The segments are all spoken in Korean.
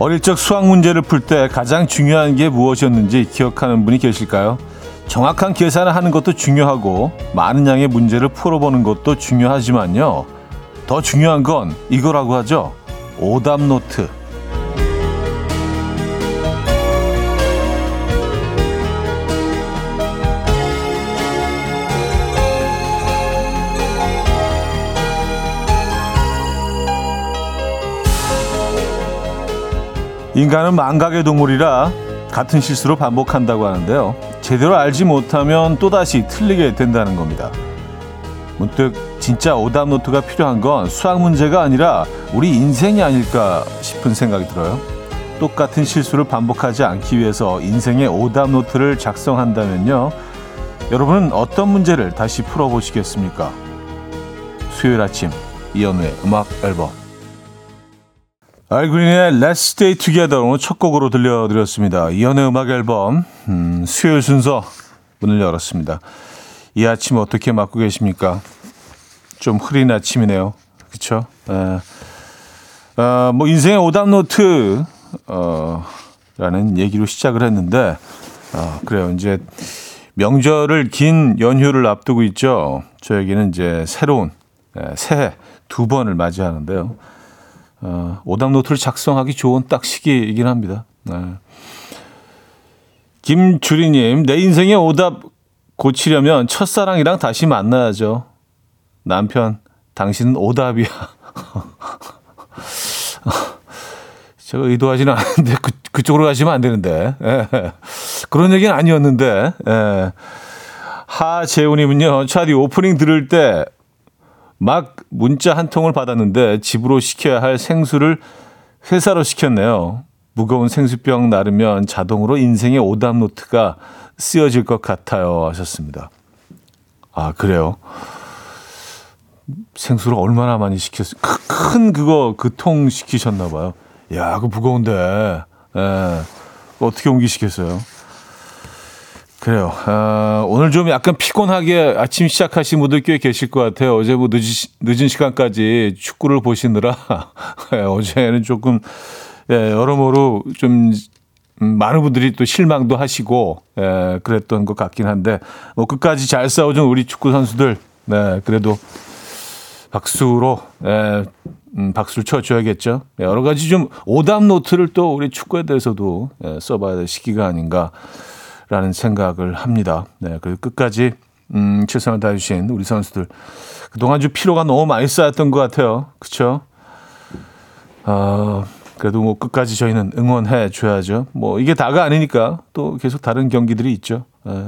어릴 적 수학 문제를 풀 때 가장 중요한 게 무엇이었는지 기억하는 분이 계실까요? 정확한 계산을 하는 것도 중요하고 많은 양의 문제를 풀어보는 것도 중요하지만요. 더 중요한 건 이거라고 하죠. 오답 노트. 인간은 망각의 동물이라 같은 실수로 반복한다고 하는데요. 제대로 알지 못하면 또다시 틀리게 된다는 겁니다. 문득 진짜 오답 노트가 필요한 건 수학 문제가 아니라 우리 인생이 아닐까 싶은 생각이 들어요. 똑같은 실수를 반복하지 않기 위해서 인생의 오답 노트를 작성한다면요. 여러분은 어떤 문제를 다시 풀어보시겠습니까? 수요일 아침 이현우의 음악 앨범 Al Green의 Let's Stay Together 오늘 첫 곡으로 들려드렸습니다. 이현우의 음악 앨범 음, 수요일 순서 문을 열었습니다. 이 아침 어떻게 맞고 계십니까? 좀 흐린 아침이네요. 그렇죠? 어, 뭐 인생의 오답 노트 어, 라는 얘기로 시작을 했는데 어, 그래요. 이제 명절을 긴 연휴를 앞두고 있죠. 저에게는 이제 새로운 에, 새해 두 번을 맞이하는데요. 어, 오답 노트를 작성하기 좋은 딱 시기이긴 합니다. 네. 김주리님, 내 인생의 오답 고치려면 첫사랑이랑 다시 만나야죠. 남편, 당신은 오답이야. 제가 의도하지는 않는데 그, 그쪽으로 가시면 안 되는데 예. 그런 얘기는 아니었는데 예. 하재훈님은요 차디 오프닝 들을 때 막 문자 한 통을 받았는데 집으로 시켜야 할 생수를 회사로 시켰네요. 무거운 생수병 나르면 자동으로 인생의 오답 노트가 쓰여질 것 같아요 하셨습니다. 아 그래요? 생수를 얼마나 많이 시켰어요? 큰 그거 그 통 시키셨나 봐요. 야, 그거 무거운데. 예. 어떻게 옮기시겠어요? 그래요. 아, 오늘 좀 약간 피곤하게 아침 시작하신 분들 꽤 계실 것 같아요. 어제 뭐 늦은, 늦은 시간까지 축구를 보시느라 예, 어제는 조금 예, 여러모로 좀 음, 많은 분들이 또 실망도 하시고 예, 그랬던 것 같긴 한데 뭐 끝까지 잘 싸워준 우리 축구 선수들 네, 그래도 박수로 예, 음, 박수를 쳐줘야겠죠. 예, 여러 가지 좀 오답 노트를 또 우리 축구에 대해서도 예, 써봐야 될 시기가 아닌가 라는 생각을 합니다. 네, 그리고 끝까지 음, 최선을 다해주신 우리 선수들 그동안 좀 피로가 너무 많이 쌓였던 것 같아요. 그렇죠? 어, 그래도 뭐 끝까지 저희는 응원해 줘야죠. 뭐 이게 다가 아니니까 또 계속 다른 경기들이 있죠. 예.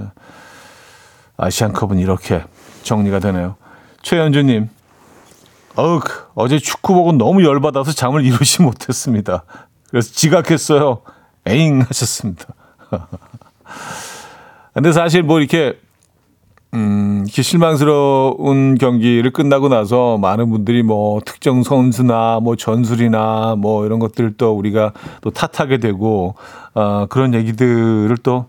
아시안컵은 이렇게 정리가 되네요. 최현주님, 어우, 어제 축구 보고 너무 열받아서 잠을 이루지 못했습니다. 그래서 지각했어요. 에잉 하셨습니다. 근데 사실 뭐 이렇게 음, 이렇게 실망스러운 경기를 끝나고 나서 많은 분들이 뭐 특정 선수나 뭐 전술이나 뭐 이런 것들도 우리가 또 탓하게 되고 어, 그런 얘기들을 또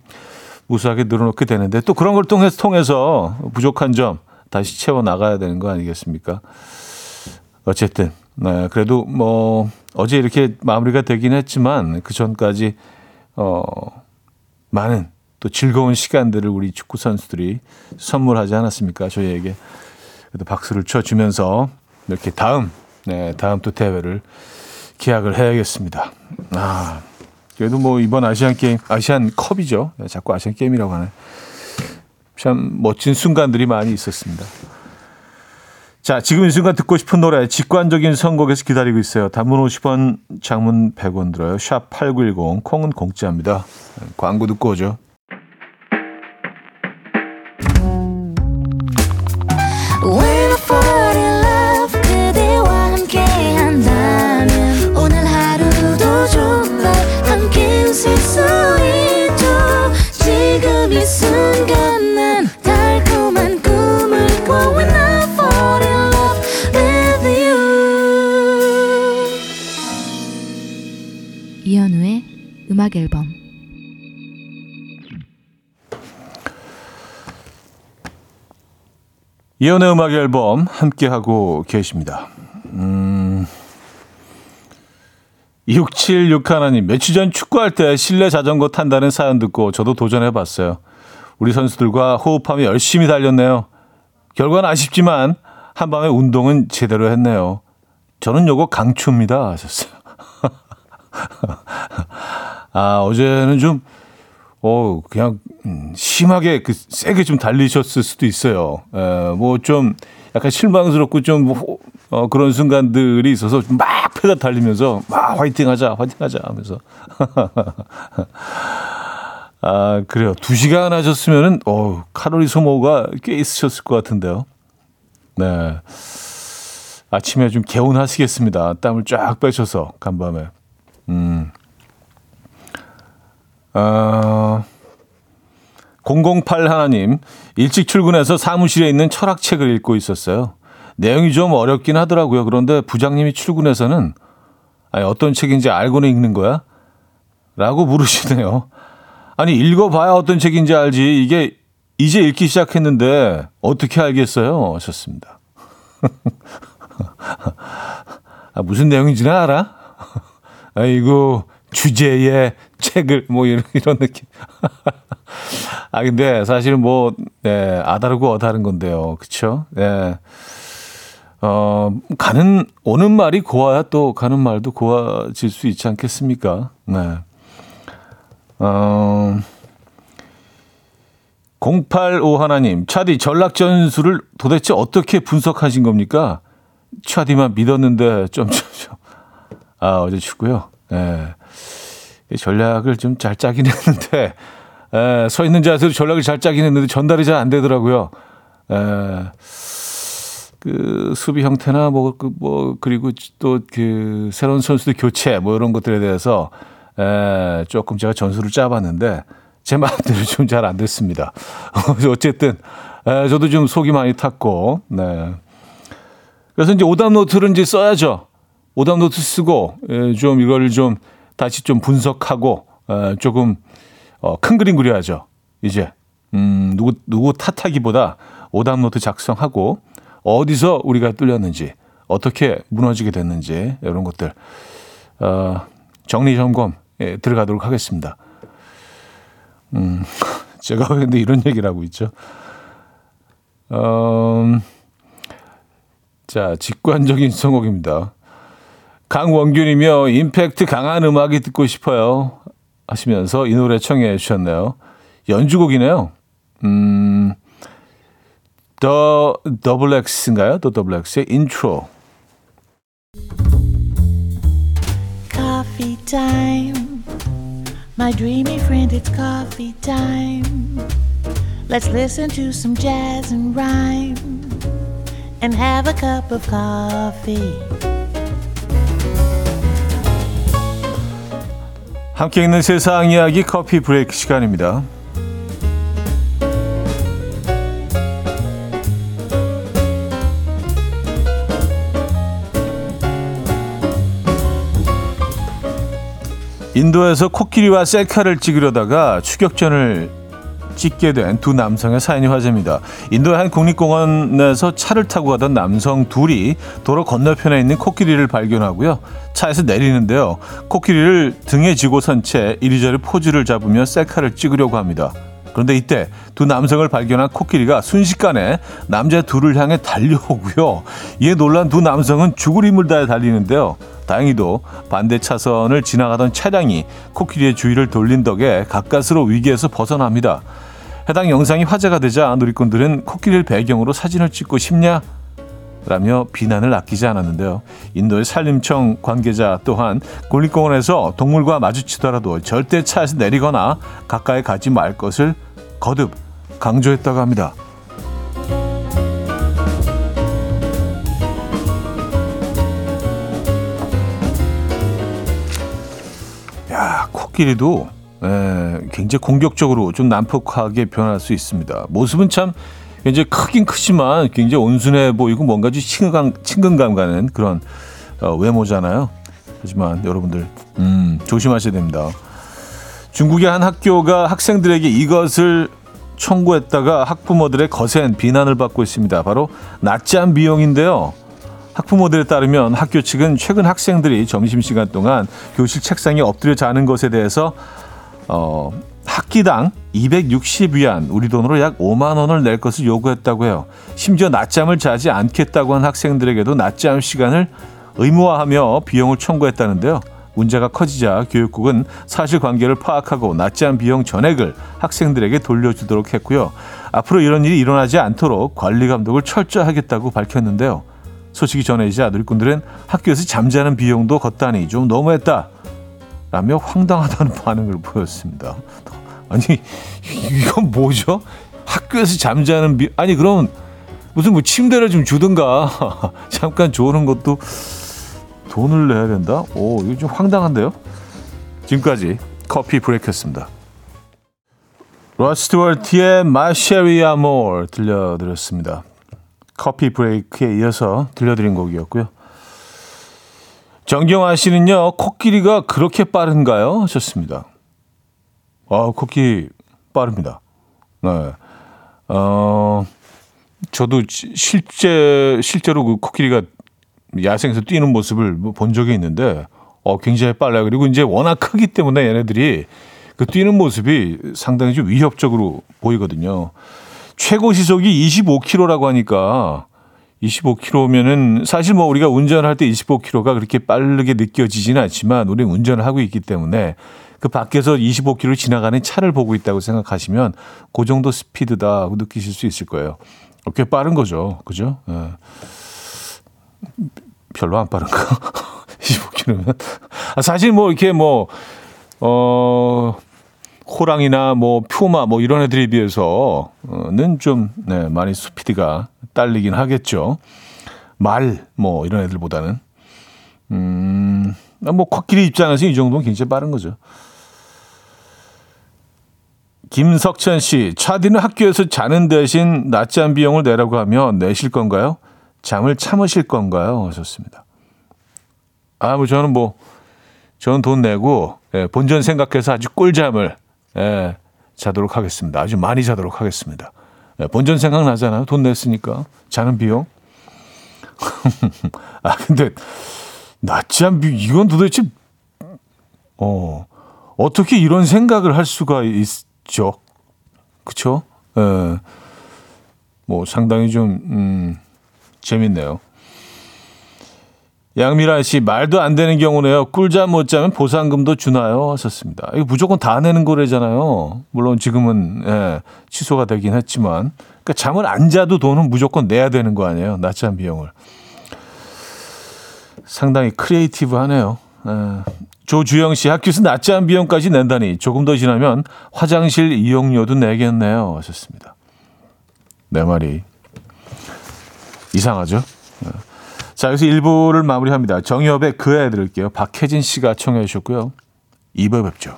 우수하게 늘어놓게 되는데 또 그런 걸 통해서 통해서 부족한 점 다시 채워 나가야 되는 거 아니겠습니까? 어쨌든 네, 그래도 뭐 어제 이렇게 마무리가 되긴 했지만 그 전까지 어 많은 또 즐거운 시간들을 우리 축구 선수들이 선물하지 않았습니까? 저희에게 그래도 박수를 쳐주면서 이렇게 다음 네 다음 또 대회를 기약을 해야겠습니다. 아 그래도 뭐 이번 아시안 게임 아시안 컵이죠. 네, 자꾸 아시안 게임이라고 하네. 참 멋진 순간들이 많이 있었습니다. 자, 지금 이 순간 듣고 싶은 노래 직관적인 선곡에서 기다리고 있어요. 단문 50원, 장문 100원 들어요. 샵 8910, 콩은 공짜입니다. 광고 듣고 오죠. 음악 앨범 이연의 음악 앨범 함께 하고 계십니다. 음, 676 하나님, 며칠 전 축구할 때 실내 자전거 탄다는 사연 듣고 저도 도전해 봤어요. 우리 선수들과 호흡하며 열심히 달렸네요. 결과는 아쉽지만 한밤의 운동은 제대로 했네요. 저는 요거 강추입니다. 하셨어요. 아, 어제는 좀, 어, 그냥, 음, 심하게, 그, 세게 좀 달리셨을 수도 있어요. 에, 뭐 좀, 약간 실망스럽고 좀, 호- 어, 그런 순간들이 있어서 막 페달 달리면서, 막 화이팅 하자, 화이팅 하자 하면서. 아, 그래요. 두 시간 하셨으면은, 어 칼로리 소모가 꽤 있으셨을 것 같은데요. 네. 아침에 좀 개운하시겠습니다. 땀을 쫙 빼셔서, 간밤에. 음. 어, 008 하나님, 일찍 출근해서 사무실에 있는 철학책을 읽고 있었어요. 내용이 좀 어렵긴 하더라고요. 그런데 부장님이 출근해서는, 아니, 어떤 책인지 알고는 읽는 거야? 라고 물으시네요. 아니, 읽어봐야 어떤 책인지 알지. 이게 이제 읽기 시작했는데 어떻게 알겠어요? 하셨습니다. 아, 무슨 내용인지는 알아? 아이고, 주제의 책을, 뭐, 이런, 이런 느낌. 아, 근데 사실은 뭐, 네, 아다르고 어다른 건데요. 그쵸? 네. 어, 가는, 오는 말이 고와야 또 가는 말도 고와질 수 있지 않겠습니까? 네. 어, 085 하나님, 차디 전락 전술을 도대체 어떻게 분석하신 겁니까? 차디만 믿었는데 점점점. 아 어제 축구요. 예. 전략을 좀 잘 짜긴 했는데 예, 서 있는 자세로 전략을 잘 짜긴 했는데 전달이 잘 안 되더라고요. 예. 그 수비 형태나 뭐, 그, 뭐, 그리고 또 그 새로운 선수들 교체 뭐 이런 것들에 대해서 에, 조금 제가 전술을 짜봤는데 제 마음대로 좀 잘 안 됐습니다. 어쨌든 에, 저도 좀 속이 많이 탔고, 네. 그래서 이제 오답 노트를 이제 써야죠. 오답 노트 쓰고 에, 좀 이걸 좀 다시 좀 분석하고 에, 조금 어, 큰 그림 그려야죠. 이제 음, 누구 누구 탓하기보다 오답 노트 작성하고 어디서 우리가 뚫렸는지 어떻게 무너지게 됐는지 이런 것들 어, 정리 점검 에 들어가도록 하겠습니다. 음, 제가 근데 이런 얘기를 하고 있죠. 음, 자, 직관적인 선곡입니다. 강원균이며 임팩트 강한 음악이 듣고 싶어요. 하시면서 이 노래 청해 주셨네요. 연주곡이네요. 음, 더 더블 X인가요? 더 더블 X의 인트로. Coffee time. My dreamy friend, it's coffee time. Let's listen to some jazz and rhyme and have a cup of coffee. 함께 있는 세상 이야기 커피 브레이크 시간입니다. 인도에서 코끼리와 셀카를 찍으려다가 추격전을 찍게 된 두 남성의 사연이 화제입니다. 인도의 한 국립공원에서 차를 타고 가던 남성 둘이 도로 건너편에 있는 코끼리를 발견하고요. 차에서 내리는데요. 코끼리를 등에 지고 선 채 이리저리 포즈를 잡으며 셀카를 찍으려고 합니다. 그런데 이때 두 남성을 발견한 코끼리가 순식간에 남자 둘을 향해 달려오고요. 이에 놀란 두 남성은 죽을 힘을 다해 달리는데요. 다행히도 반대 차선을 지나가던 차량이 코끼리의 주위를 돌린 덕에 가까스로 위기에서 벗어납니다. 해당 영상이 화제가 되자 누리꾼들은 코끼리를 배경으로 사진을 찍고 싶냐? 라며 비난을 아끼지 않았는데요. 인도의 산림청 관계자 또한 국립공원에서 동물과 마주치더라도 절대 차에서 내리거나 가까이 가지 말 것을 거듭 강조했다고 합니다. 야, 코끼리도 에, 굉장히 공격적으로 좀 난폭하게 변할 수 있습니다. 모습은 참 굉장히 크긴 크지만 굉장히 온순해 보이고 뭔가 좀 친근감, 친근감 가는 그런 어, 외모잖아요. 하지만 여러분들 음, 조심하셔야 됩니다. 중국의 한 학교가 학생들에게 이것을 청구했다가 학부모들의 거센 비난을 받고 있습니다. 바로 낮잠 비용인데요. 학부모들에 따르면 학교 측은 최근 학생들이 점심시간 동안 교실 책상에 엎드려 자는 것에 대해서 어, 학기당 260위안, 우리 돈으로 약 5만 원을 낼 것을 요구했다고 해요. 심지어 낮잠을 자지 않겠다고 한 학생들에게도 낮잠 시간을 의무화하며 비용을 청구했다는데요. 문제가 커지자 교육국은 사실관계를 파악하고 낮잠 비용 전액을 학생들에게 돌려주도록 했고요. 앞으로 이런 일이 일어나지 않도록 관리 감독을 철저하겠다고 밝혔는데요. 소식이 전해지자 누리꾼들은 학교에서 잠자는 비용도 걷다니 좀 너무했다. 라며 황당하다는 반응을 보였습니다. 아니 이건 뭐죠? 학교에서 잠자는 비 아니 그럼 무슨 뭐 침대를 좀 주든가 잠깐 조는 것도 돈을 내야 된다? 오 이거 좀 황당한데요? 지금까지 커피 브레이크였습니다. My Sherry Amor 들려드렸습니다. 커피 브레이크에 이어서 들려드린 곡이었고요. 정경아 씨는요, 코끼리가 그렇게 빠른가요? 하셨습니다. 아, 코끼리 빠릅니다. 네. 어, 저도 실제, 실제로 그 코끼리가 야생에서 뛰는 모습을 본 적이 있는데, 어, 굉장히 빨라요. 그리고 이제 워낙 크기 때문에 얘네들이 그 뛰는 모습이 상당히 좀 위협적으로 보이거든요. 최고 시속이 25km라고 하니까 25km면은 사실 뭐 우리가 운전할 때 25km가 그렇게 빠르게 느껴지지는 않지만 우리는 운전을 하고 있기 때문에 그 밖에서 25km 지나가는 차를 보고 있다고 생각하시면 그 정도 스피드다 고 느끼실 수 있을 거예요. 꽤 빠른 거죠. 그죠? 예. 별로 안 빠른가? 25km면. 아, 사실 뭐 이렇게 뭐, 어, 호랑이나 뭐 퓨마 뭐 이런 애들에 비해서는 좀 네, 많이 스피드가 딸리긴 하겠죠. 말 뭐 이런 애들보다는 음, 뭐 코끼리 입장에서 이 정도는 굉장히 빠른 거죠. 김석천 씨, 차디는 학교에서 자는 대신 낮잠 비용을 내라고 하면 내실 건가요? 잠을 참으실 건가요? 하셨습니다. 아, 뭐 저는 뭐 저는 돈 내고 예, 본전 생각해서 아주 꿀잠을 예, 자도록 하겠습니다. 아주 많이 자도록 하겠습니다. 예, 본전 생각나잖아요. 돈 냈으니까. 자는 비용. 아, 근데, 낮잠 비, 이건 도대체, 어, 어떻게 이런 생각을 할 수가 있죠? 그쵸? 예, 뭐 상당히 좀, 음, 재밌네요. 양미라 씨 말도 안 되는 경우네요. 꿀잠 못 자면 보상금도 주나요? 하셨습니다. 이거 무조건 다 내는 거래잖아요. 물론 지금은 예, 취소가 되긴 했지만 그러니까 잠을 안 자도 돈은 무조건 내야 되는 거 아니에요. 낮잠 비용을. 상당히 크리에이티브하네요. 예. 조주영 씨 학교에서 낮잠 비용까지 낸다니 조금 더 지나면 화장실 이용료도 내겠네요. 하셨습니다. 내 말이 이상하죠? 예. 자, 여기서 1부를 마무리합니다. 정엽의 그애 들을게요. 박혜진 씨가 청해 주셨고요. 2부 뵙죠.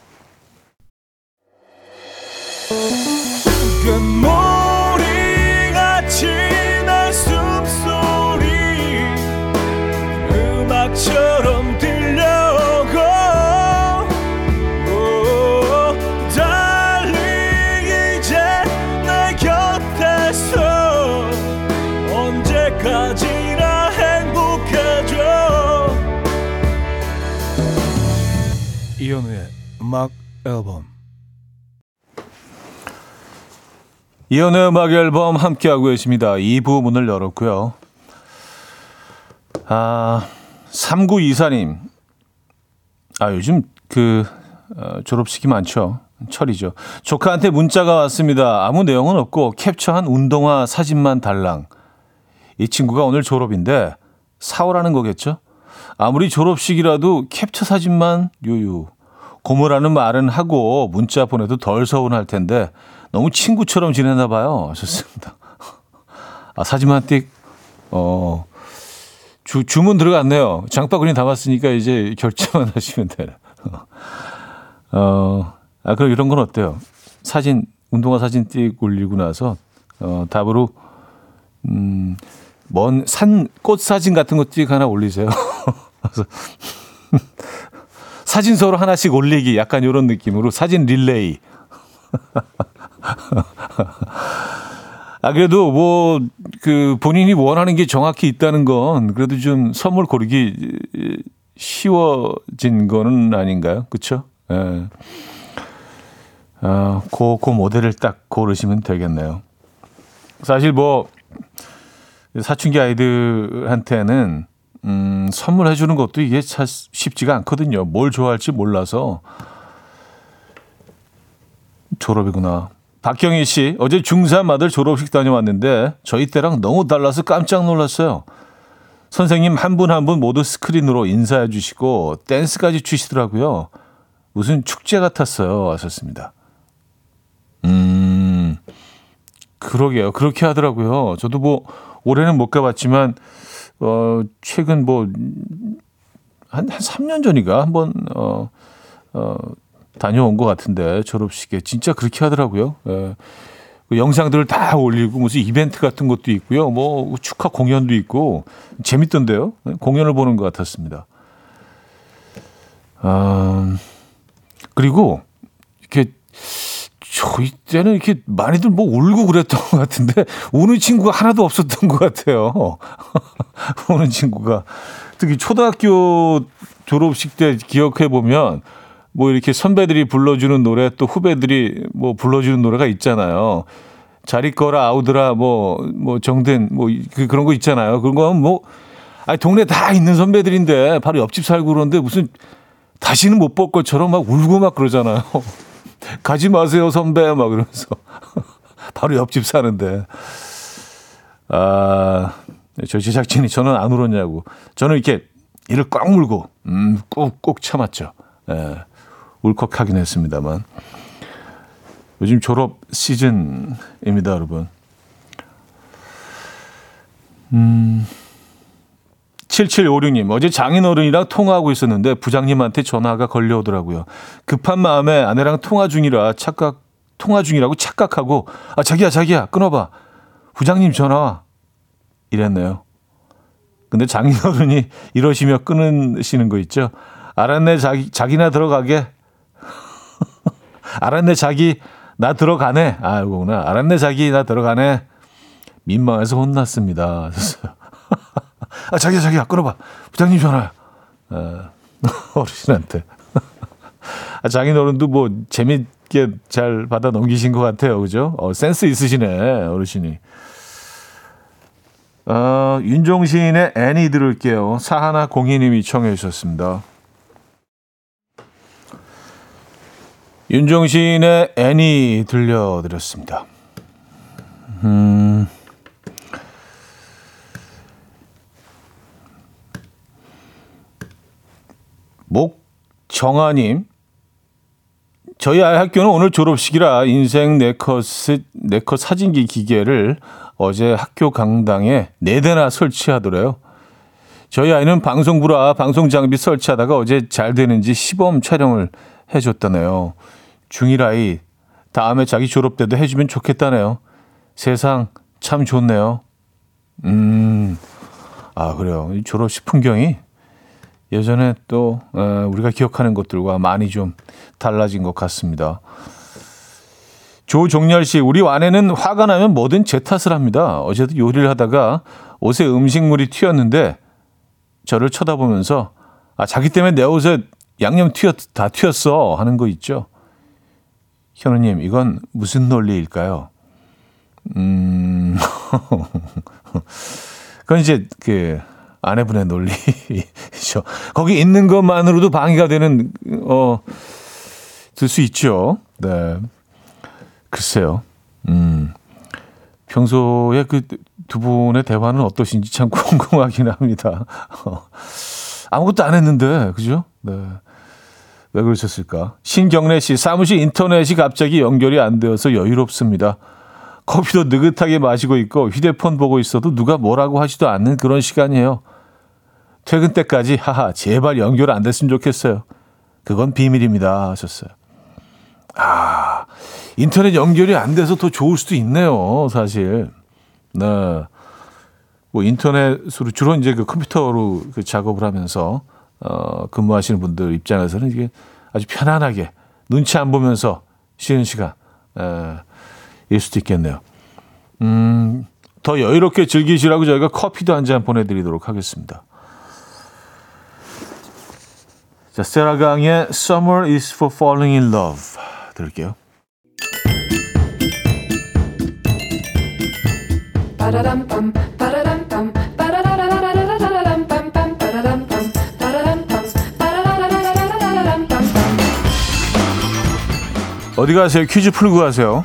이현우의 음악 앨범 이연의 음악 앨범 함께하고 계십니다. 2부 문을 열었고요. 아, 3924님. 아, 요즘 그, 어, 졸업식이 많죠. 철이죠. 조카한테 문자가 왔습니다. 아무 내용은 없고 캡처한 운동화 사진만 달랑. 이 친구가 오늘 졸업인데 사오라는 거겠죠? 아무리 졸업식이라도 캡처 사진만 요요. 고모라는 말은 하고 문자 보내도 덜 서운할 텐데 너무 친구처럼 지내나 봐요. 좋습니다. 아, 사진만 띡, 어, 주, 주문 들어갔네요. 장바구니 담았으니까 이제 결제만 하시면 돼요. 어, 아, 그럼 이런 건 어때요? 사진, 운동화 사진 띡 올리고 나서, 어, 답으로, 음, 먼 산, 꽃 사진 같은 거 띡 하나 올리세요. 그래서 사진 서로 하나씩 올리기 약간 이런 느낌으로 사진 릴레이. 아, 그래도 뭐, 그 본인이 원하는 게 정확히 있다는 건 그래도 좀 선물 고르기 쉬워진 거는 아닌가요? 그쵸? 예. 어, 그, 그 모델을 딱 고르시면 되겠네요. 사실 뭐, 사춘기 아이들한테는, 음, 선물해 주는 것도 이게 참 쉽지가 않거든요. 뭘 좋아할지 몰라서. 졸업이구나. 박경희 씨, 어제 중3 아들 졸업식 다녀왔는데 저희 때랑 너무 달라서 깜짝 놀랐어요. 선생님 한 분 한 분 모두 스크린으로 인사해 주시고 댄스까지 추시더라고요. 무슨 축제 같았어요. 하셨습니다. 음, 그러게요. 그렇게 하더라고요. 저도 뭐 올해는 못 가봤지만 어 최근 뭐 한 한 3년 전인가 한번 어, 어 다녀온 것 같은데 졸업식에 진짜 그렇게 하더라고요. 예. 그 영상들을 다 올리고 무슨 이벤트 같은 것도 있고요. 뭐 축하 공연도 있고 재밌던데요. 예, 공연을 보는 것 같았습니다. 아, 그리고 이렇게 저희 때는 이렇게 많이들 뭐 울고 그랬던 것 같은데 우는 친구가 하나도 없었던 것 같아요. 우는 친구가 특히 초등학교 졸업식 때 기억해 보면 뭐 이렇게 선배들이 불러주는 노래 또 후배들이 뭐 불러주는 노래가 있잖아요. 잘 있거라 아우드라 뭐 뭐 정든 뭐 그, 그런 거 있잖아요. 그런 거뭐 아니 동네 다 있는 선배들인데 바로 옆집 살고 그러는데 무슨 다시는 못 볼 것처럼 막 울고 막 그러잖아요. 가지 마세요 선배 막 그러면서 바로 옆집 사는데 아저 제작진이 저는 안 울었냐고 저는 이렇게 이를 꽉 물고 음 꼭 꼭 참았죠. 예. 울컥하긴 했습니다만 요즘 졸업 시즌입니다, 여러분. 음. 7756님, 어제 장인어른이랑 통화하고 있었는데 부장님한테 전화가 걸려오더라고요. 급한 마음에 아내랑 통화 중이라 착각, 통화 중이라고 착각하고, 아, 자기야, 자기야, 끊어봐. 부장님 전화 와. 이랬네요. 근데 장인어른이 이러시며 끊으시는 거 있죠? 알았네, 자기, 자기나 들어가게. 알았네, 자기, 나 들어가네. 아, 이거구나. 알았네, 자기, 나 들어가네. 민망해서 혼났습니다. 아, 자기야, 자기야, 끊어봐. 부장님 전화야. 아, 어르신한테. 아, 장인 어른도 뭐 재밌게 잘 받아 넘기신 것 같아요. 그죠? 어, 센스 있으시네, 어르신이. 어, 윤종신의 애니 들을게요. 사하나 공희님이 청해 주셨습니다. 윤종신의 애니 들려드렸습니다. 음. 목정아님, 저희 아이 학교는 오늘 졸업식이라 인생 네컷, 사진기 기계를 어제 학교 강당에 네 대나 설치하더래요. 저희 아이는 방송부라 방송 장비 설치하다가 어제 잘 되는지 시범 촬영을 해줬다네요. 중1 아이 다음에 자기 졸업 때도 해주면 좋겠다네요. 세상 참 좋네요. 음, 아 그래요. 이 졸업식 풍경이 예전에 또 어, 우리가 기억하는 것들과 많이 좀 달라진 것 같습니다. 조종열 씨, 우리 아내는 화가 나면 뭐든 제 탓을 합니다. 어제도 요리를 하다가 옷에 음식물이 튀었는데 저를 쳐다보면서 아 자기 때문에 내 옷에 양념 튀었 다 튀었어 하는 거 있죠. 현우님, 이건 무슨 논리일까요? 음, 그건 이제 그 아내분의 논리죠. 거기 있는 것만으로도 방해가 되는 어될수 있죠. 네. 글쎄요. 음. 평소에 그 두 분의 대화는 어떠신지 참 궁금하긴 합니다. 아무것도 안 했는데, 그죠? 네. 왜 그러셨을까? 신경래 씨, 사무실 인터넷이 갑자기 연결이 안 되어서 여유롭습니다. 커피도 느긋하게 마시고 있고 휴대폰 보고 있어도 누가 뭐라고 하지도 않는 그런 시간이에요. 퇴근 때까지 하하 제발 연결 안 됐으면 좋겠어요. 그건 비밀입니다 하셨어요. 아 인터넷 연결이 안 돼서 더 좋을 수도 있네요 사실. 네. 뭐 인터넷으로 주로 이제 그 컴퓨터로 그 작업을 하면서 어, 근무하시는 분들 입장에서는 이게 아주 편안하게 눈치 안 보면서 쉬는 시간 에, 일 수도 있겠네요. 음, 더 여유롭게 즐기시라고 저희가 커피도 한 잔 보내드리도록 하겠습니다. 자, 세라강의 Summer is for falling in love 들을게요. 어디 가세요? 퀴즈 풀고 가세요.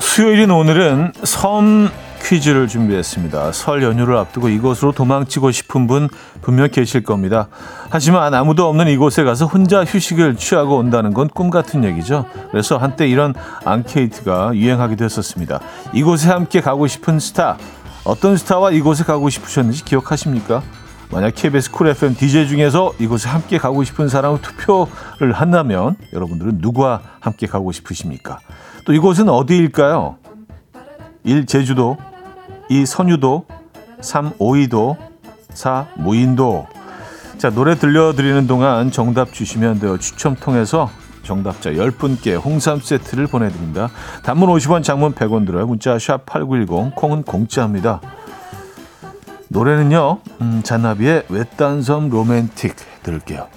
수요일인 오늘은 섬 퀴즈를 준비했습니다. 설 연휴를 앞두고 이곳으로 도망치고 싶은 분 분명 계실 겁니다. 하지만 아무도 없는 이곳에 가서 혼자 휴식을 취하고 온다는 건 꿈 같은 얘기죠. 그래서 한때 이런 앙케이트가 유행하기도 했었습니다. 이곳에 함께 가고 싶은 스타, 어떤 스타와 이곳에 가고 싶으셨는지 기억하십니까? 만약 KBS Cool FM DJ 중에서 이곳에 함께 가고 싶은 사람을 투표를 한다면 여러분들은 누구와 함께 가고 싶으십니까? 또 이곳은 어디일까요? 1. 제주도 2. 선유도 3. 오이도 4. 무인도 자 노래 들려드리는 동안 정답 주시면 돼요. 추첨 통해서 정답자 10분께 홍삼 세트를 보내드립니다. 단문 50원 장문 100원 들어요. 문자 샵8910 콩은 공짜입니다. 노래는요. 음, 잔나비의 외딴섬 로맨틱 들을게요.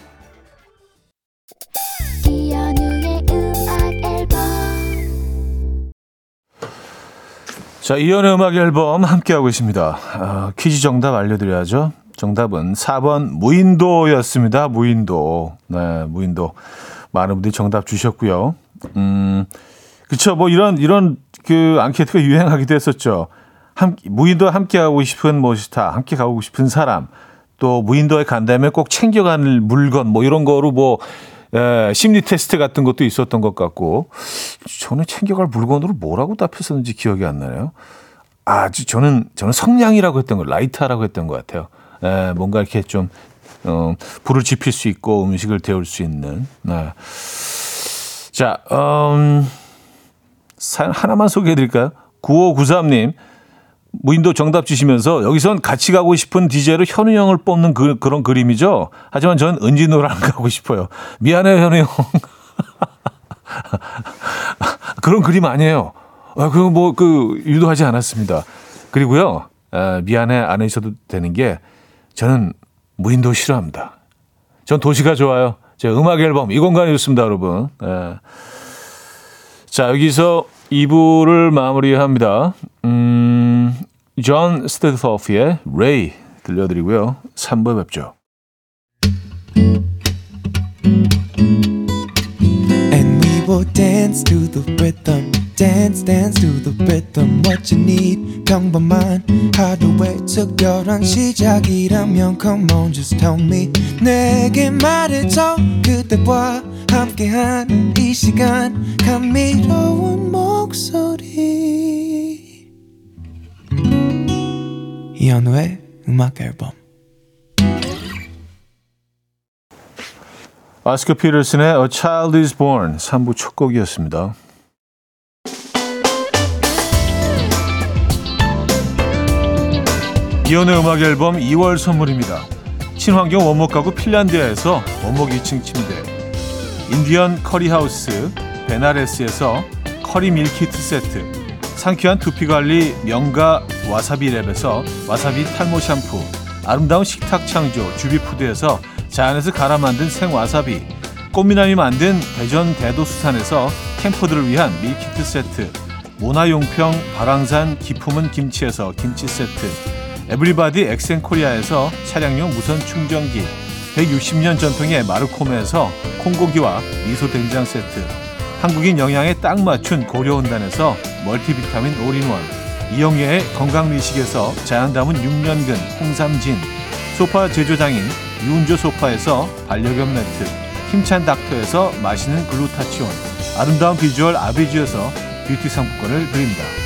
자, 이연의 음악 앨범 함께하고 있습니다. 아, 퀴즈 정답 알려드려야죠. 정답은 4번 무인도였습니다. 무인도. 네, 무인도. 많은 분들이 정답 주셨고요. 음, 그쵸. 뭐 이런, 이런 그 앙케이트가 유행하기도 했었죠. 함, 무인도에 함께하고 싶은 뭐 스타, 함께 가고 싶은 사람, 또 무인도에 간다면 꼭 챙겨갈 물건, 뭐 이런 거로 뭐, 에, 심리 테스트 같은 것도 있었던 것 같고, 저는 챙겨갈 물건으로 뭐라고 답했었는지 기억이 안 나네요. 아, 저- 저는, 저는 성냥이라고 했던 거, 라이터라고 했던 것 같아요. 에, 뭔가 이렇게 좀, 어, 불을 지필 수 있고 음식을 데울 수 있는. 네. 자, 음, 사연 하나만 소개해 드릴까요? 9593님, 무인도 정답 주시면서 여기선 같이 가고 싶은 DJ로 현우 형을 뽑는 그, 그런 그림이죠. 하지만 전 은진호랑 가고 싶어요. 미안해요, 현우 형. 그런 그림 아니에요. 아, 그거 뭐, 그, 유도하지 않았습니다. 그리고요, 아, 미안해 안 하셔도 되는 게 저는 무인도 싫어합니다. 전 도시가 좋아요. 제 음악 앨범, 이 공간이 좋습니다, 여러분. 예. 자, 여기서 2부를 마무리합니다. 음, John Splithoff의 Raye 들려드리고요. 3부 뵙죠. Will dance to the rhythm. Dance, dance to the rhythm. What you need, 평범한 하루의 특별한 시작이라면 Come on, just tell me. 내게 말해줘. 그대와 함께한 이 시간. 감미로운 목소리. 이현우의 음악 앨범. Oscar Peterson의 A Child is Born 3부 첫 곡이었습니다. 이현우의 음악 앨범 2월 선물입니다. 친환경 원목 가구 핀란디아에서 원목 2층 침대 인디언 커리하우스 베나레스에서 커리 밀키트 세트 상쾌한 두피관리 명가 와사비랩에서 와사비 탈모 샴푸 아름다운 식탁 창조 주비푸드에서 자연에서 갈아 만든 생와사비 꽃미남이 만든 대전 대도수산에서 캠퍼들을 위한 밀키트 세트 모나용평 발왕산 기품은 김치에서 김치 세트 에브리바디 엑센코리아에서 차량용 무선 충전기 160년 전통의 마르코메에서 콩고기와 미소된장 세트 한국인 영양에 딱 맞춘 고려온단에서 멀티비타민 올인원 이영애의 건강미식에서 자연 담은 6년근 홍삼진 소파 제조장인 유운조 소파에서 반려견 매트 힘찬 닥터에서 마시는 글루타치온 아름다운 비주얼 아비주에서 뷰티 상품권을 드립니다.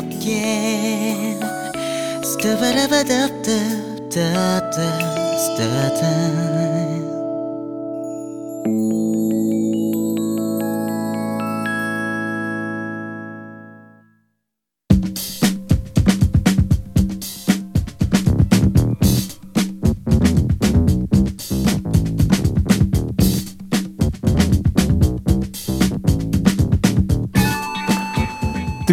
즐겁게? 스타바라바답답답답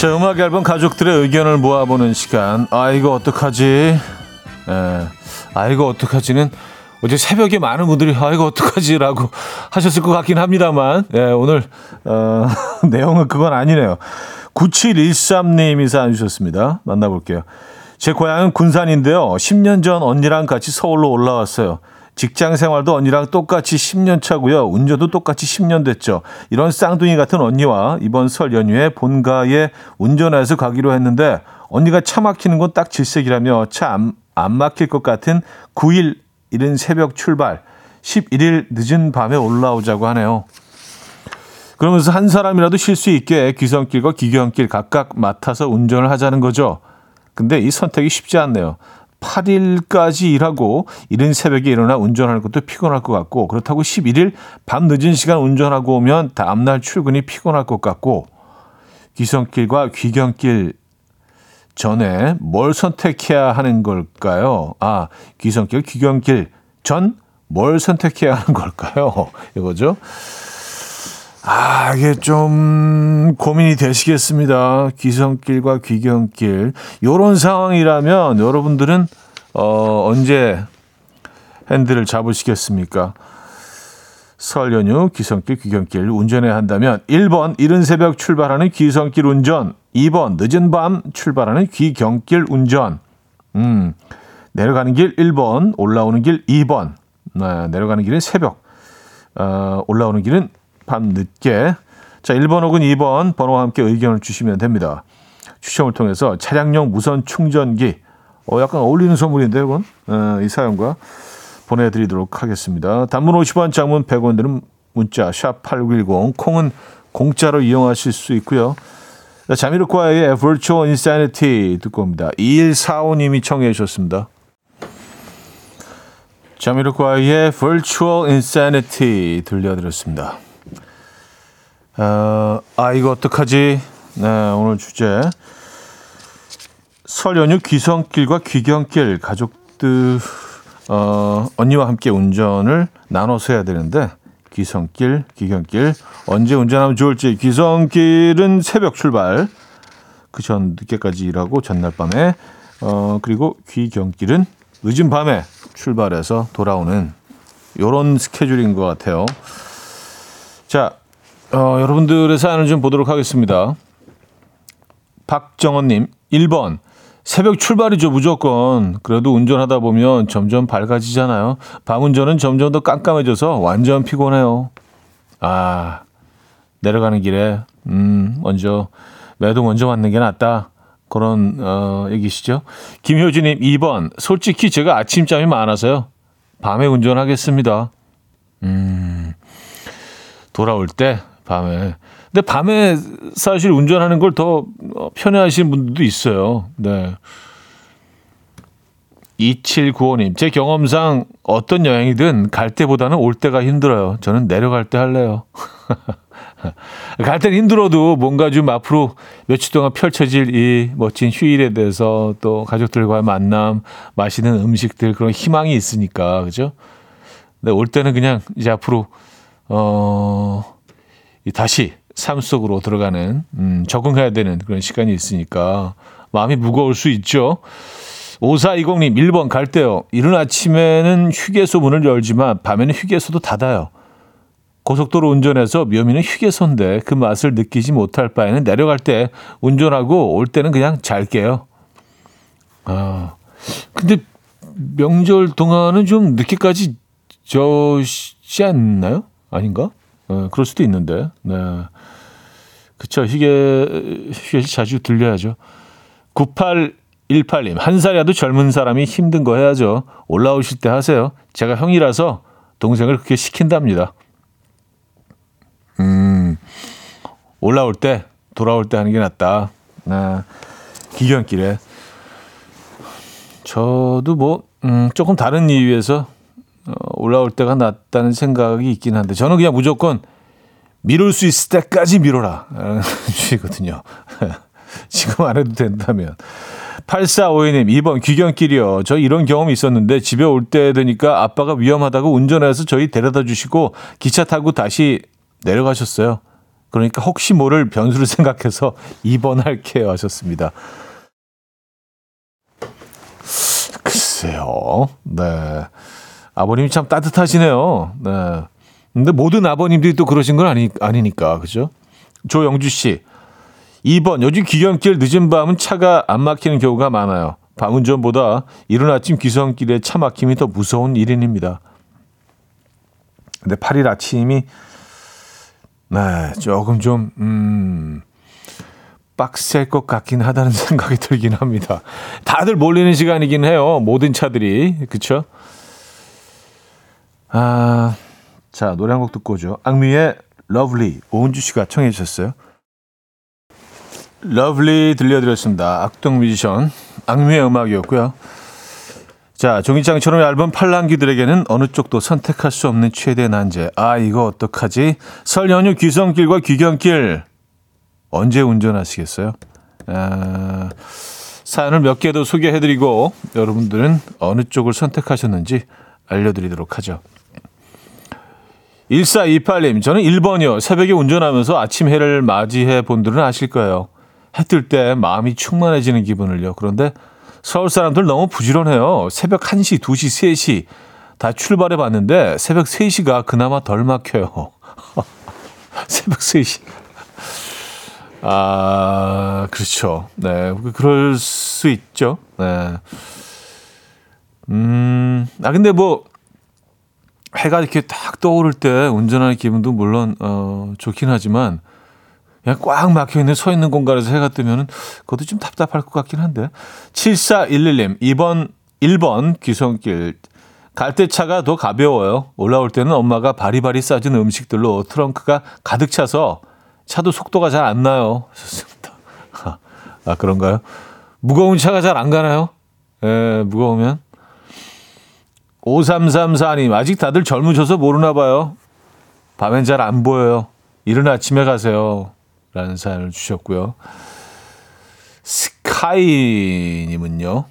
자, 음악 앨범 가족들의 의견을 모아보는 시간. 아, 이거 어떡하지? 에, 아, 이거 어떡하지는 어제 새벽에 많은 분들이 아, 이거 어떡하지라고 하셨을 것 같긴 합니다만, 예, 오늘, 어, 내용은 그건 아니네요. 9713님이 사연 주셨습니다. 만나볼게요. 제 고향은 군산인데요. 10년 전 언니랑 같이 서울로 올라왔어요. 직장 생활도 언니랑 똑같이 10년 차고요. 운전도 똑같이 10년 됐죠. 이런 쌍둥이 같은 언니와 이번 설 연휴에 본가에 운전해서 가기로 했는데 언니가 차 막히는 건 딱 질색이라며 차 안 안 막힐 것 같은 9일 이른 새벽 출발, 11일 늦은 밤에 올라오자고 하네요. 그러면서 한 사람이라도 쉴 수 있게 귀성길과 기경길 각각 맡아서 운전을 하자는 거죠. 근데 이 선택이 쉽지 않네요. 8일까지 일하고 이른 새벽에 일어나 운전하는 것도 피곤할 것 같고 그렇다고 11일 밤 늦은 시간 운전하고 오면 다음날 출근이 피곤할 것 같고 기성길과 귀경길 전에 뭘 선택해야 하는 걸까요? 아, 기성길, 귀경길 전 뭘 선택해야 하는 걸까요? 이거죠. 아, 이게 좀 고민이 되시겠습니다. 기성길과 귀경길. 요런 상황이라면 여러분들은 어, 언제 핸들을 잡으시겠습니까? 설 연휴 기성길, 귀경길 운전해야 한다면 1번 이른 새벽 출발하는 귀성길 운전, 2번 늦은 밤 출발하는 귀경길 운전. 음, 내려가는 길 1번, 올라오는 길 2번. 네, 내려가는 길은 새벽, 어, 올라오는 길은 밤 늦게. 자, 1번 혹은 2번 번호와 함께 의견을 주시면 됩니다. 추첨을 통해서 차량용 무선 충전기. 어, 약간 어울리는 선물인데, 이건? 어, 이 사연과 보내드리도록 하겠습니다. 단문 50원, 장문 100원 드는 문자, 샵 8910. 콩은 공짜로 이용하실 수 있고요. 자, 자미로과의 Virtual Insanity 듣고 옵니다. 2145님이 청해 주셨습니다. 자미로과의 Virtual Insanity 들려드렸습니다. 어, 아 이거 어떡하지? 네, 오늘 주제 설 연휴 귀성길과 귀경길 가족들 어, 언니와 함께 운전을 나눠서 해야 되는데 귀성길, 귀경길 언제 운전하면 좋을지 귀성길은 새벽 출발 그 전 늦게까지 일하고 전날 밤에 어, 그리고 귀경길은 늦은 밤에 출발해서 돌아오는 요런 스케줄인 것 같아요. 자, 어, 여러분들의 사연을 좀 보도록 하겠습니다. 박정원님, 1번. 새벽 출발이죠, 무조건. 그래도 운전하다 보면 점점 밝아지잖아요. 밤 운전은 점점 더 깜깜해져서 완전 피곤해요. 아, 내려가는 길에, 음, 먼저, 매도 먼저 맞는 게 낫다. 그런, 어, 얘기시죠. 김효진님, 2번. 솔직히 제가 아침잠이 많아서요. 밤에 운전하겠습니다. 음, 돌아올 때, 밤에. 근데 밤에 사실 운전하는 걸 더 편해하시는 분들도 있어요. 네. 2795님, 제 경험상 어떤 여행이든 갈 때보다는 올 때가 힘들어요. 저는 내려갈 때 할래요. 갈 때는 힘들어도 뭔가 좀 앞으로 며칠 동안 펼쳐질 이 멋진 휴일에 대해서 또 가족들과의 만남, 맛있는 음식들 그런 희망이 있으니까 그죠? 근데 올 때는 그냥 이제 앞으로 어 다시 삶 속으로 들어가는 음, 적응해야 되는 그런 시간이 있으니까 마음이 무거울 수 있죠. 5420님 1번 갈 때요. 이른 아침에는 휴게소 문을 열지만 밤에는 휴게소도 닫아요. 고속도로 운전해서 묘미는 휴게소인데 그 맛을 느끼지 못할 바에는 내려갈 때 운전하고 올 때는 그냥 잘게요. 아, 근데 명절 동안은 좀 늦게까지 저지 않나요? 아닌가? 어, 그럴 수도 있는데. 네. 그쵸. 휴게, 휴게 자주 들려야죠. 9818님, 한 살이라도 젊은 사람이 힘든 거 해야죠. 올라오실 때 하세요. 제가 형이라서 동생을 그렇게 시킨답니다. 음, 올라올 때, 돌아올 때 하는 게 낫다. 아, 기견길에. 저도 뭐, 음, 조금 다른 이유에서 어, 올라올 때가 낫다는 생각이 있긴 한데, 저는 그냥 무조건 미룰 수 있을 때까지 미뤄라. 주의거든요. 지금 안 해도 된다면. 8452님, 2번 귀경길이요. 저 이런 경험이 있었는데 집에 올 때 되니까 아빠가 위험하다고 운전해서 저희 데려다 주시고 기차 타고 다시 내려가셨어요. 그러니까 혹시 모를 변수를 생각해서 2번 할게요 하셨습니다. 글쎄요. 네. 아버님이 참 따뜻하시네요. 네. 근데 모든 아버님들이 또 그러신 건 아니, 아니니까. 그죠? 조영주 씨. 2번. 요즘 귀경길 늦은 밤은 차가 안 막히는 경우가 많아요. 방운전보다 이른 아침 귀성길에 차 막힘이 더 무서운 일인입니다. 근데 8일 아침이 네, 조금 좀 음, 빡셀 것 같긴 하다는 생각이 들긴 합니다. 다들 몰리는 시간이긴 해요. 모든 차들이. 그쵸? 아, 자, 노래 한 곡 듣고 오죠. 악뮤의 Love Lee. 오은주 씨가 청해 주셨어요. Love Lee 들려드렸습니다. 악동 뮤지션 악뮤의 음악이었고요. 자, 종이장처럼 얇은 팔랑귀들에게는 어느 쪽도 선택할 수 없는 최대 난제. 아, 이거 어떡하지? 설 연휴 귀성길과 귀경길 언제 운전하시겠어요? 아, 사연을 몇 개 더 소개해드리고 여러분들은 어느 쪽을 선택하셨는지 알려드리도록 하죠. 1428님, 저는 1번이요. 새벽에 운전하면서 아침 해를 맞이해 본들은 아실 거예요. 해 뜰 때 마음이 충만해지는 기분을요. 그런데 서울 사람들 너무 부지런해요. 새벽 1시, 2시, 3시 다 출발해 봤는데 새벽 3시가 그나마 덜 막혀요. 새벽 3시. 아, 그렇죠. 네. 그럴 수 있죠. 네. 음, 아, 근데 뭐, 해가 이렇게 딱 떠오를 때 운전하는 기분도 물론, 어, 좋긴 하지만, 그냥 꽉 막혀 있는 서 있는 공간에서 해가 뜨면은 그것도 좀 답답할 것 같긴 한데. 7411님, 2번, 1번 귀성길. 갈 때 차가 더 가벼워요. 올라올 때는 엄마가 바리바리 싸준 음식들로 트렁크가 가득 차서 차도 속도가 잘 안 나요. 좋습니다. 아, 그런가요? 무거운 차가 잘 안 가나요? 예, 무거우면. 5334님, 아직 다들 젊으셔서 모르나 봐요. 밤엔 잘 안 보여요. 이른 아침에 가세요. 라는 사연을 주셨고요. 스카이님은요,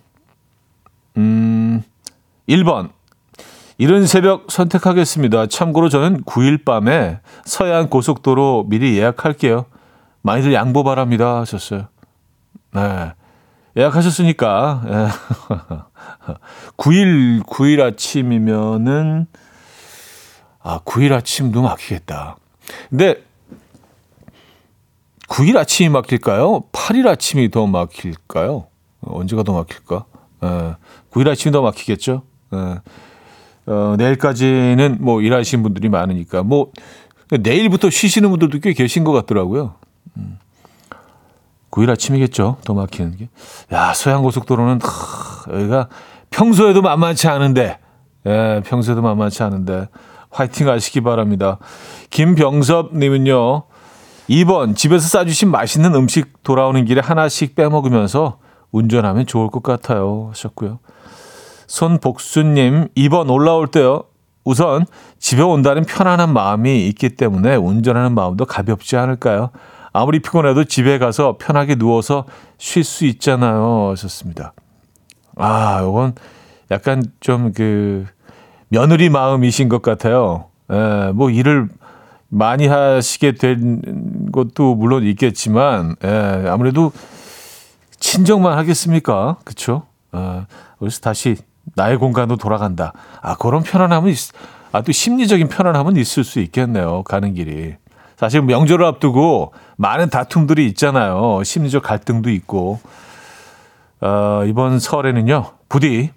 음, 1번. 이른 새벽 선택하겠습니다. 참고로 저는 9일 밤에 서해안 고속도로 미리 예약할게요. 많이들 양보 바랍니다. 하셨어요. 네. 예약하셨으니까, 예. 9일, 9일 아침이면은, 아, 9일 아침도 막히겠다. 근데, 9일 아침이 막힐까요? 8일 아침이 더 막힐까요? 언제가 더 막힐까? 예. 9일 아침이 더 막히겠죠? 예. 어, 내일까지는 뭐 일하시는 분들이 많으니까, 뭐, 내일부터 쉬시는 분들도 꽤 계신 것 같더라고요. 음. 9일 아침이겠죠. 더 막히는 게. 야, 서양고속도로는, 하, 여기가 평소에도 만만치 않은데, 예, 평소에도 만만치 않은데, 화이팅 하시기 바랍니다. 김병섭님은요, 2번, 집에서 싸주신 맛있는 음식 돌아오는 길에 하나씩 빼먹으면서 운전하면 좋을 것 같아요. 하셨고요. 손복수님, 2번 올라올 때요. 우선 집에 온다는 편안한 마음이 있기 때문에 운전하는 마음도 가볍지 않을까요? 아무리 피곤해도 집에 가서 편하게 누워서 쉴 수 있잖아요. 하셨습니다. 아, 이건 약간 좀 그 며느리 마음이신 것 같아요. 에, 뭐 일을 많이 하시게 된 것도 물론 있겠지만, 에, 아무래도 친정만 하겠습니까? 그쵸? 어, 그래서 다시 나의 공간으로 돌아간다. 아, 그런 편안함은, 있, 아, 또 심리적인 편안함은 있을 수 있겠네요. 가는 길이. 사실 명절을 앞두고 많은 다툼들이 있잖아요. 심리적 갈등도 있고. 어, 이번 설에는요, 부디,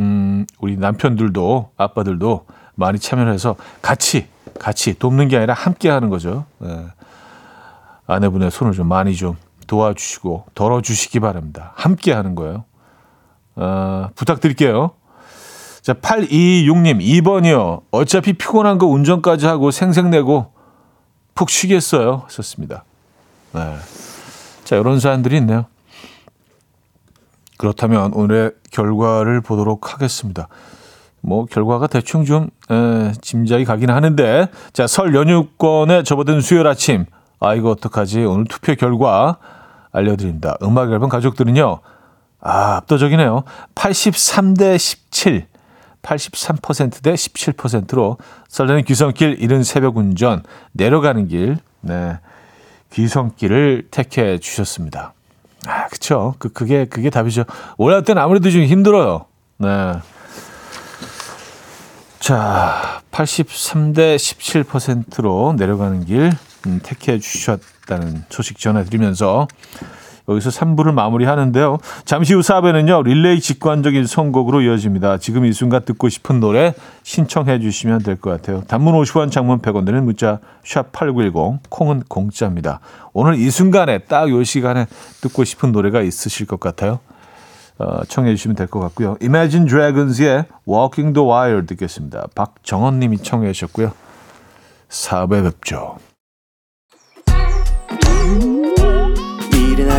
음, 우리 남편들도, 아빠들도 많이 참여해서 같이, 같이 돕는 게 아니라 함께 하는 거죠. 예. 아내분의 손을 좀 많이 좀 도와주시고, 덜어주시기 바랍니다. 함께 하는 거예요. 어, 부탁드릴게요. 자, 826님, 2번이요. 어차피 피곤한 거 운전까지 하고 생색내고 푹 쉬겠어요. 썼습니다. 네. 자, 이런 사연들이 있네요. 그렇다면 오늘의 결과를 보도록 하겠습니다. 뭐 결과가 대충 좀 에, 짐작이 가긴 하는데 자 설 연휴권에 접어든 수요일 아침 아 이거 어떡하지 오늘 투표 결과 알려드립니다. 음악 앨범 가족들은요 아 압도적이네요. 83대 17 83%대 17%로 설레는 귀성길 이른 새벽 운전 내려가는 길 네. 귀성길을 택해 주셨습니다. 아, 그쵸. 그, 그게, 그게 답이죠. 올라올 때는 아무래도 좀 힘들어요. 네. 자, 83대 17%로 내려가는 길 음, 택해 주셨다는 소식 전해드리면서 여기서 3부를 마무리하는데요. 잠시 후 4부에는요. 릴레이 직관적인 선곡으로 이어집니다. 지금 이 순간 듣고 싶은 노래 신청해 주시면 될 것 같아요. 단문 50원, 장문 100원 드는 문자 샵 8910 콩은 공짜입니다. 오늘 이 순간에 딱 요 시간에 듣고 싶은 노래가 있으실 것 같아요. 어, 청해 주시면 될 것 같고요. Imagine Dragons의 Walking the Wire 듣겠습니다. 박정원 님이 청해 주셨고요. 4부에 뵙죠.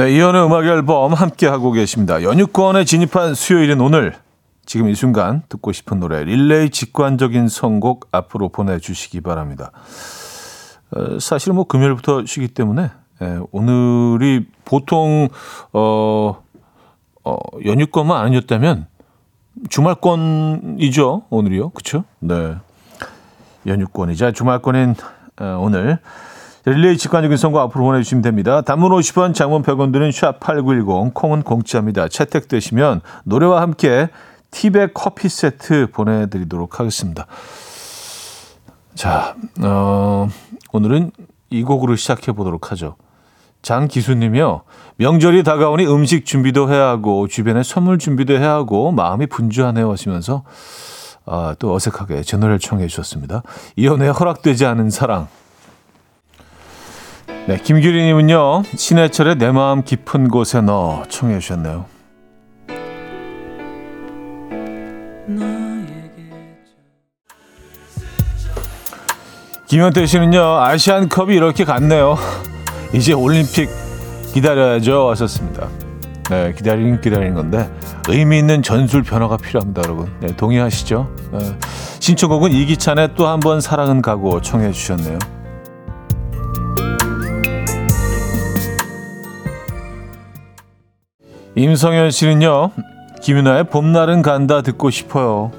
네, 이현의 음악 앨범 함께 하고 계십니다. 연휴권에 진입한 수요일인 오늘 지금 이 순간 듣고 싶은 노래 릴레이 직관적인 선곡 앞으로 보내주시기 바랍니다. 어, 사실 뭐 금요일부터 쉬기 때문에 예, 오늘이 보통 어, 어, 연휴권만 아니었다면 주말권이죠 오늘이요, 그렇죠? 네, 연휴권이자 주말권인 어, 오늘 릴레이 직관적인 선거 앞으로 보내주시면 됩니다. 단문 50원, 장문 100원 드는 샵8910, 콩은 공짜입니다. 채택되시면 노래와 함께 티백 커피 세트 보내드리도록 하겠습니다. 자, 어, 오늘은 이 곡으로 시작해 보도록 하죠. 장기수님이요. 명절이 다가오니 음식 준비도 해야 하고 주변에 선물 준비도 해야 하고 마음이 분주하네요 하시면서 아, 또 어색하게 제 노래를 청해 주셨습니다. 이연의 허락되지 않은 사랑 네, 김규리님은요, 신해철의 내 마음 깊은 곳에 너 청해 주셨네요. 김현태 씨는요, 아시안컵이 이렇게 갔네요. 이제 올림픽 기다려야죠. 하셨습니다. 네, 기다리긴 기다리는 건데, 의미 있는 전술 변화가 필요합니다, 여러분. 네, 동의하시죠? 네. 신청곡은 이기찬의 또 한 번 사랑은 가고 청해 주셨네요. 임성현 씨는요, 김윤아의 봄날은 간다 듣고 싶어요.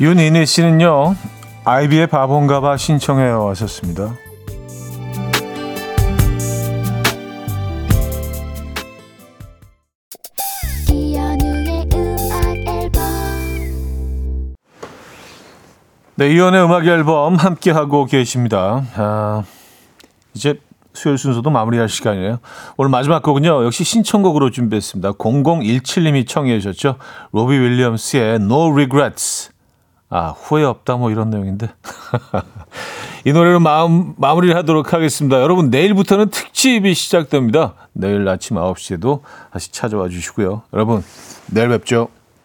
윤인희 씨는요, 아이비의 바본가봐 신청해요 하셨습니다. 네, 이연의 음악 앨범 함께 하고 계십니다. 아, 이제 수요일 순서도 마무리할 시간이에요. 오늘 마지막 곡은요. 역시 신청곡으로 준비했습니다. 0017님이 청해 주셨죠. 로비 윌리엄스의 No Regrets. 아, 후회 없다 뭐 이런 내용인데. 이 노래로 마음, 마무리를 하도록 하겠습니다. 여러분, 내일부터는 특집이 시작됩니다. 내일 아침 9시에도 다시 찾아와 주시고요. 여러분, 내일 뵙죠.